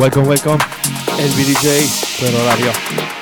Welcome, welcome, el BDJ, pero.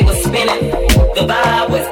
they were spinning. The vibe was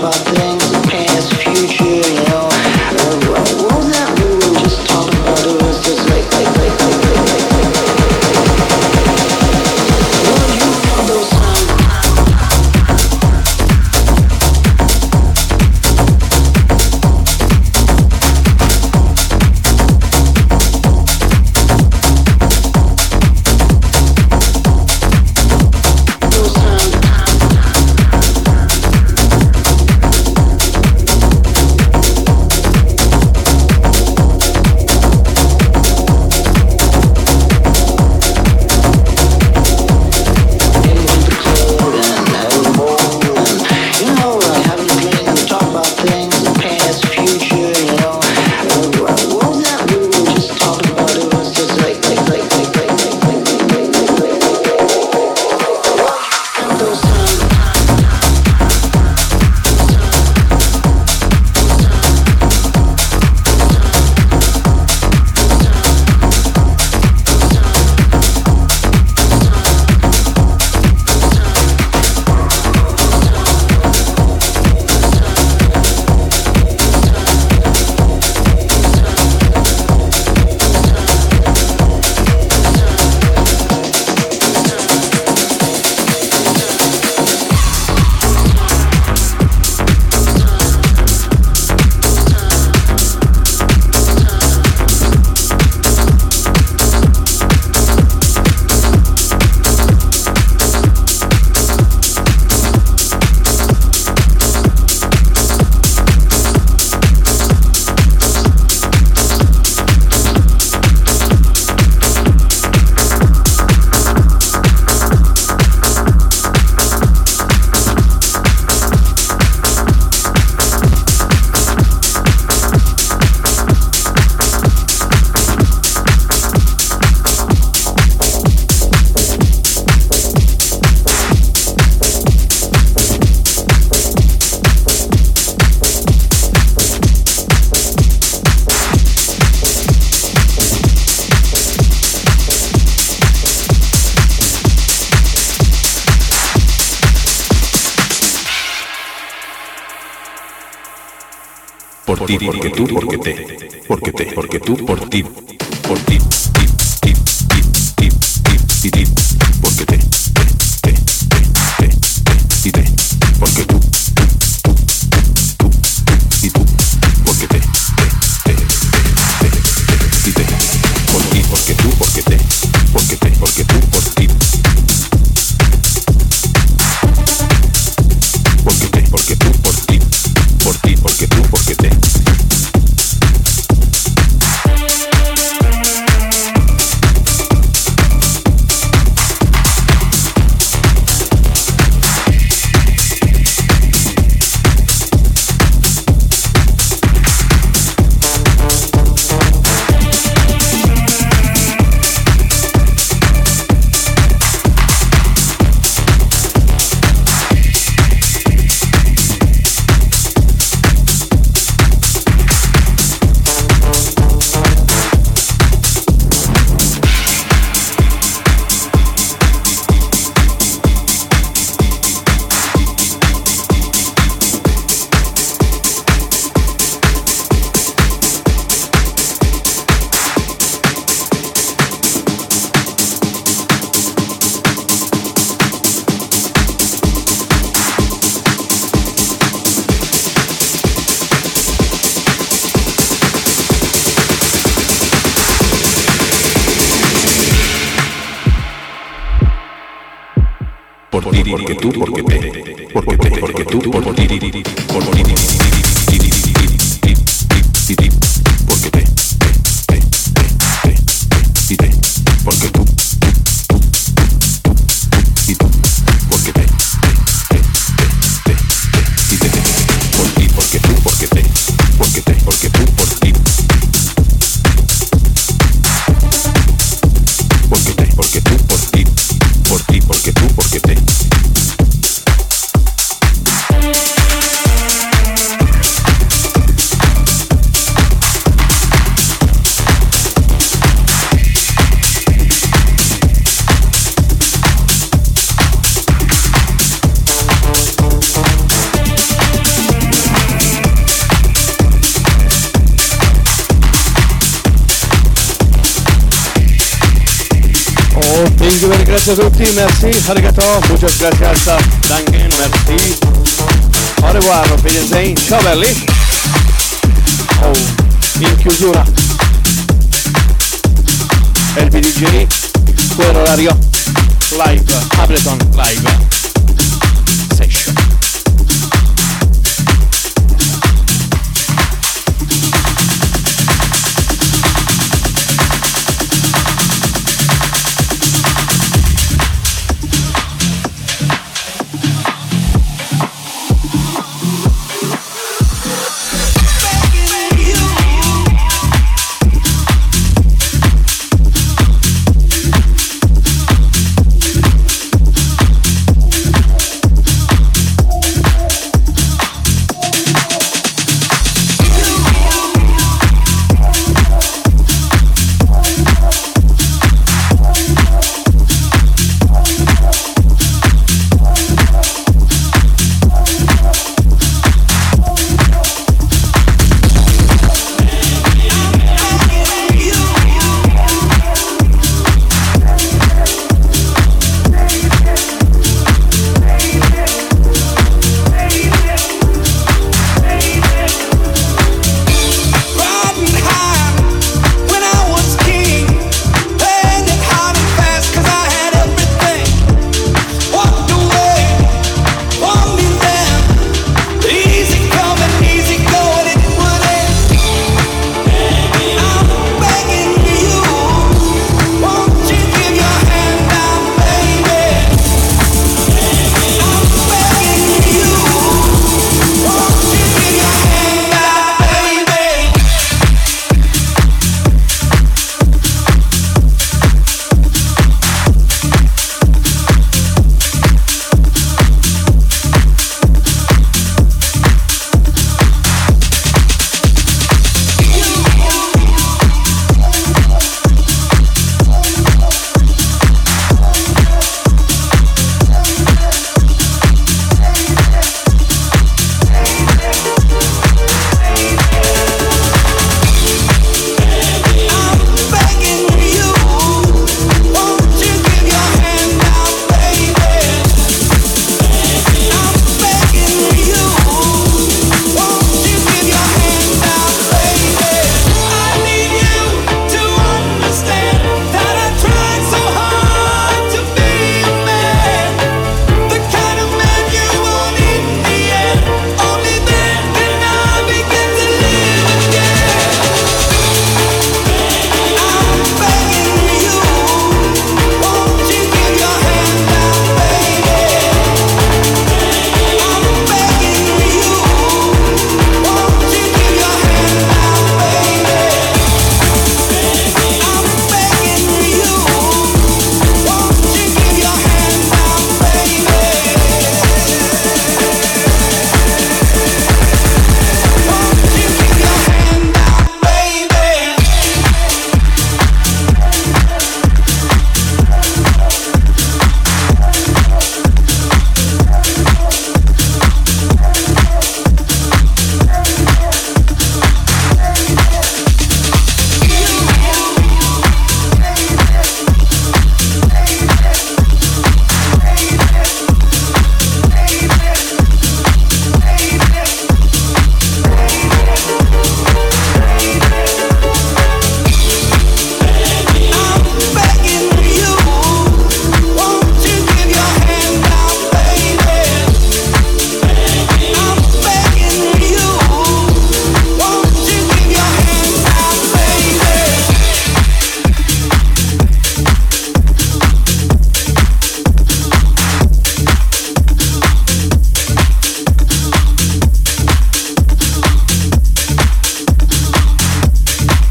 about that. Porque tú, porque te, porque te, porque tú, por ti, por ti. Grazie a tutti, merci, arigato, muchas gracias, danke, merci. Au revoir, Wiedersehen, ciao belli. Oh, in chiusura. BDJ, fuori orario, live, Ableton live.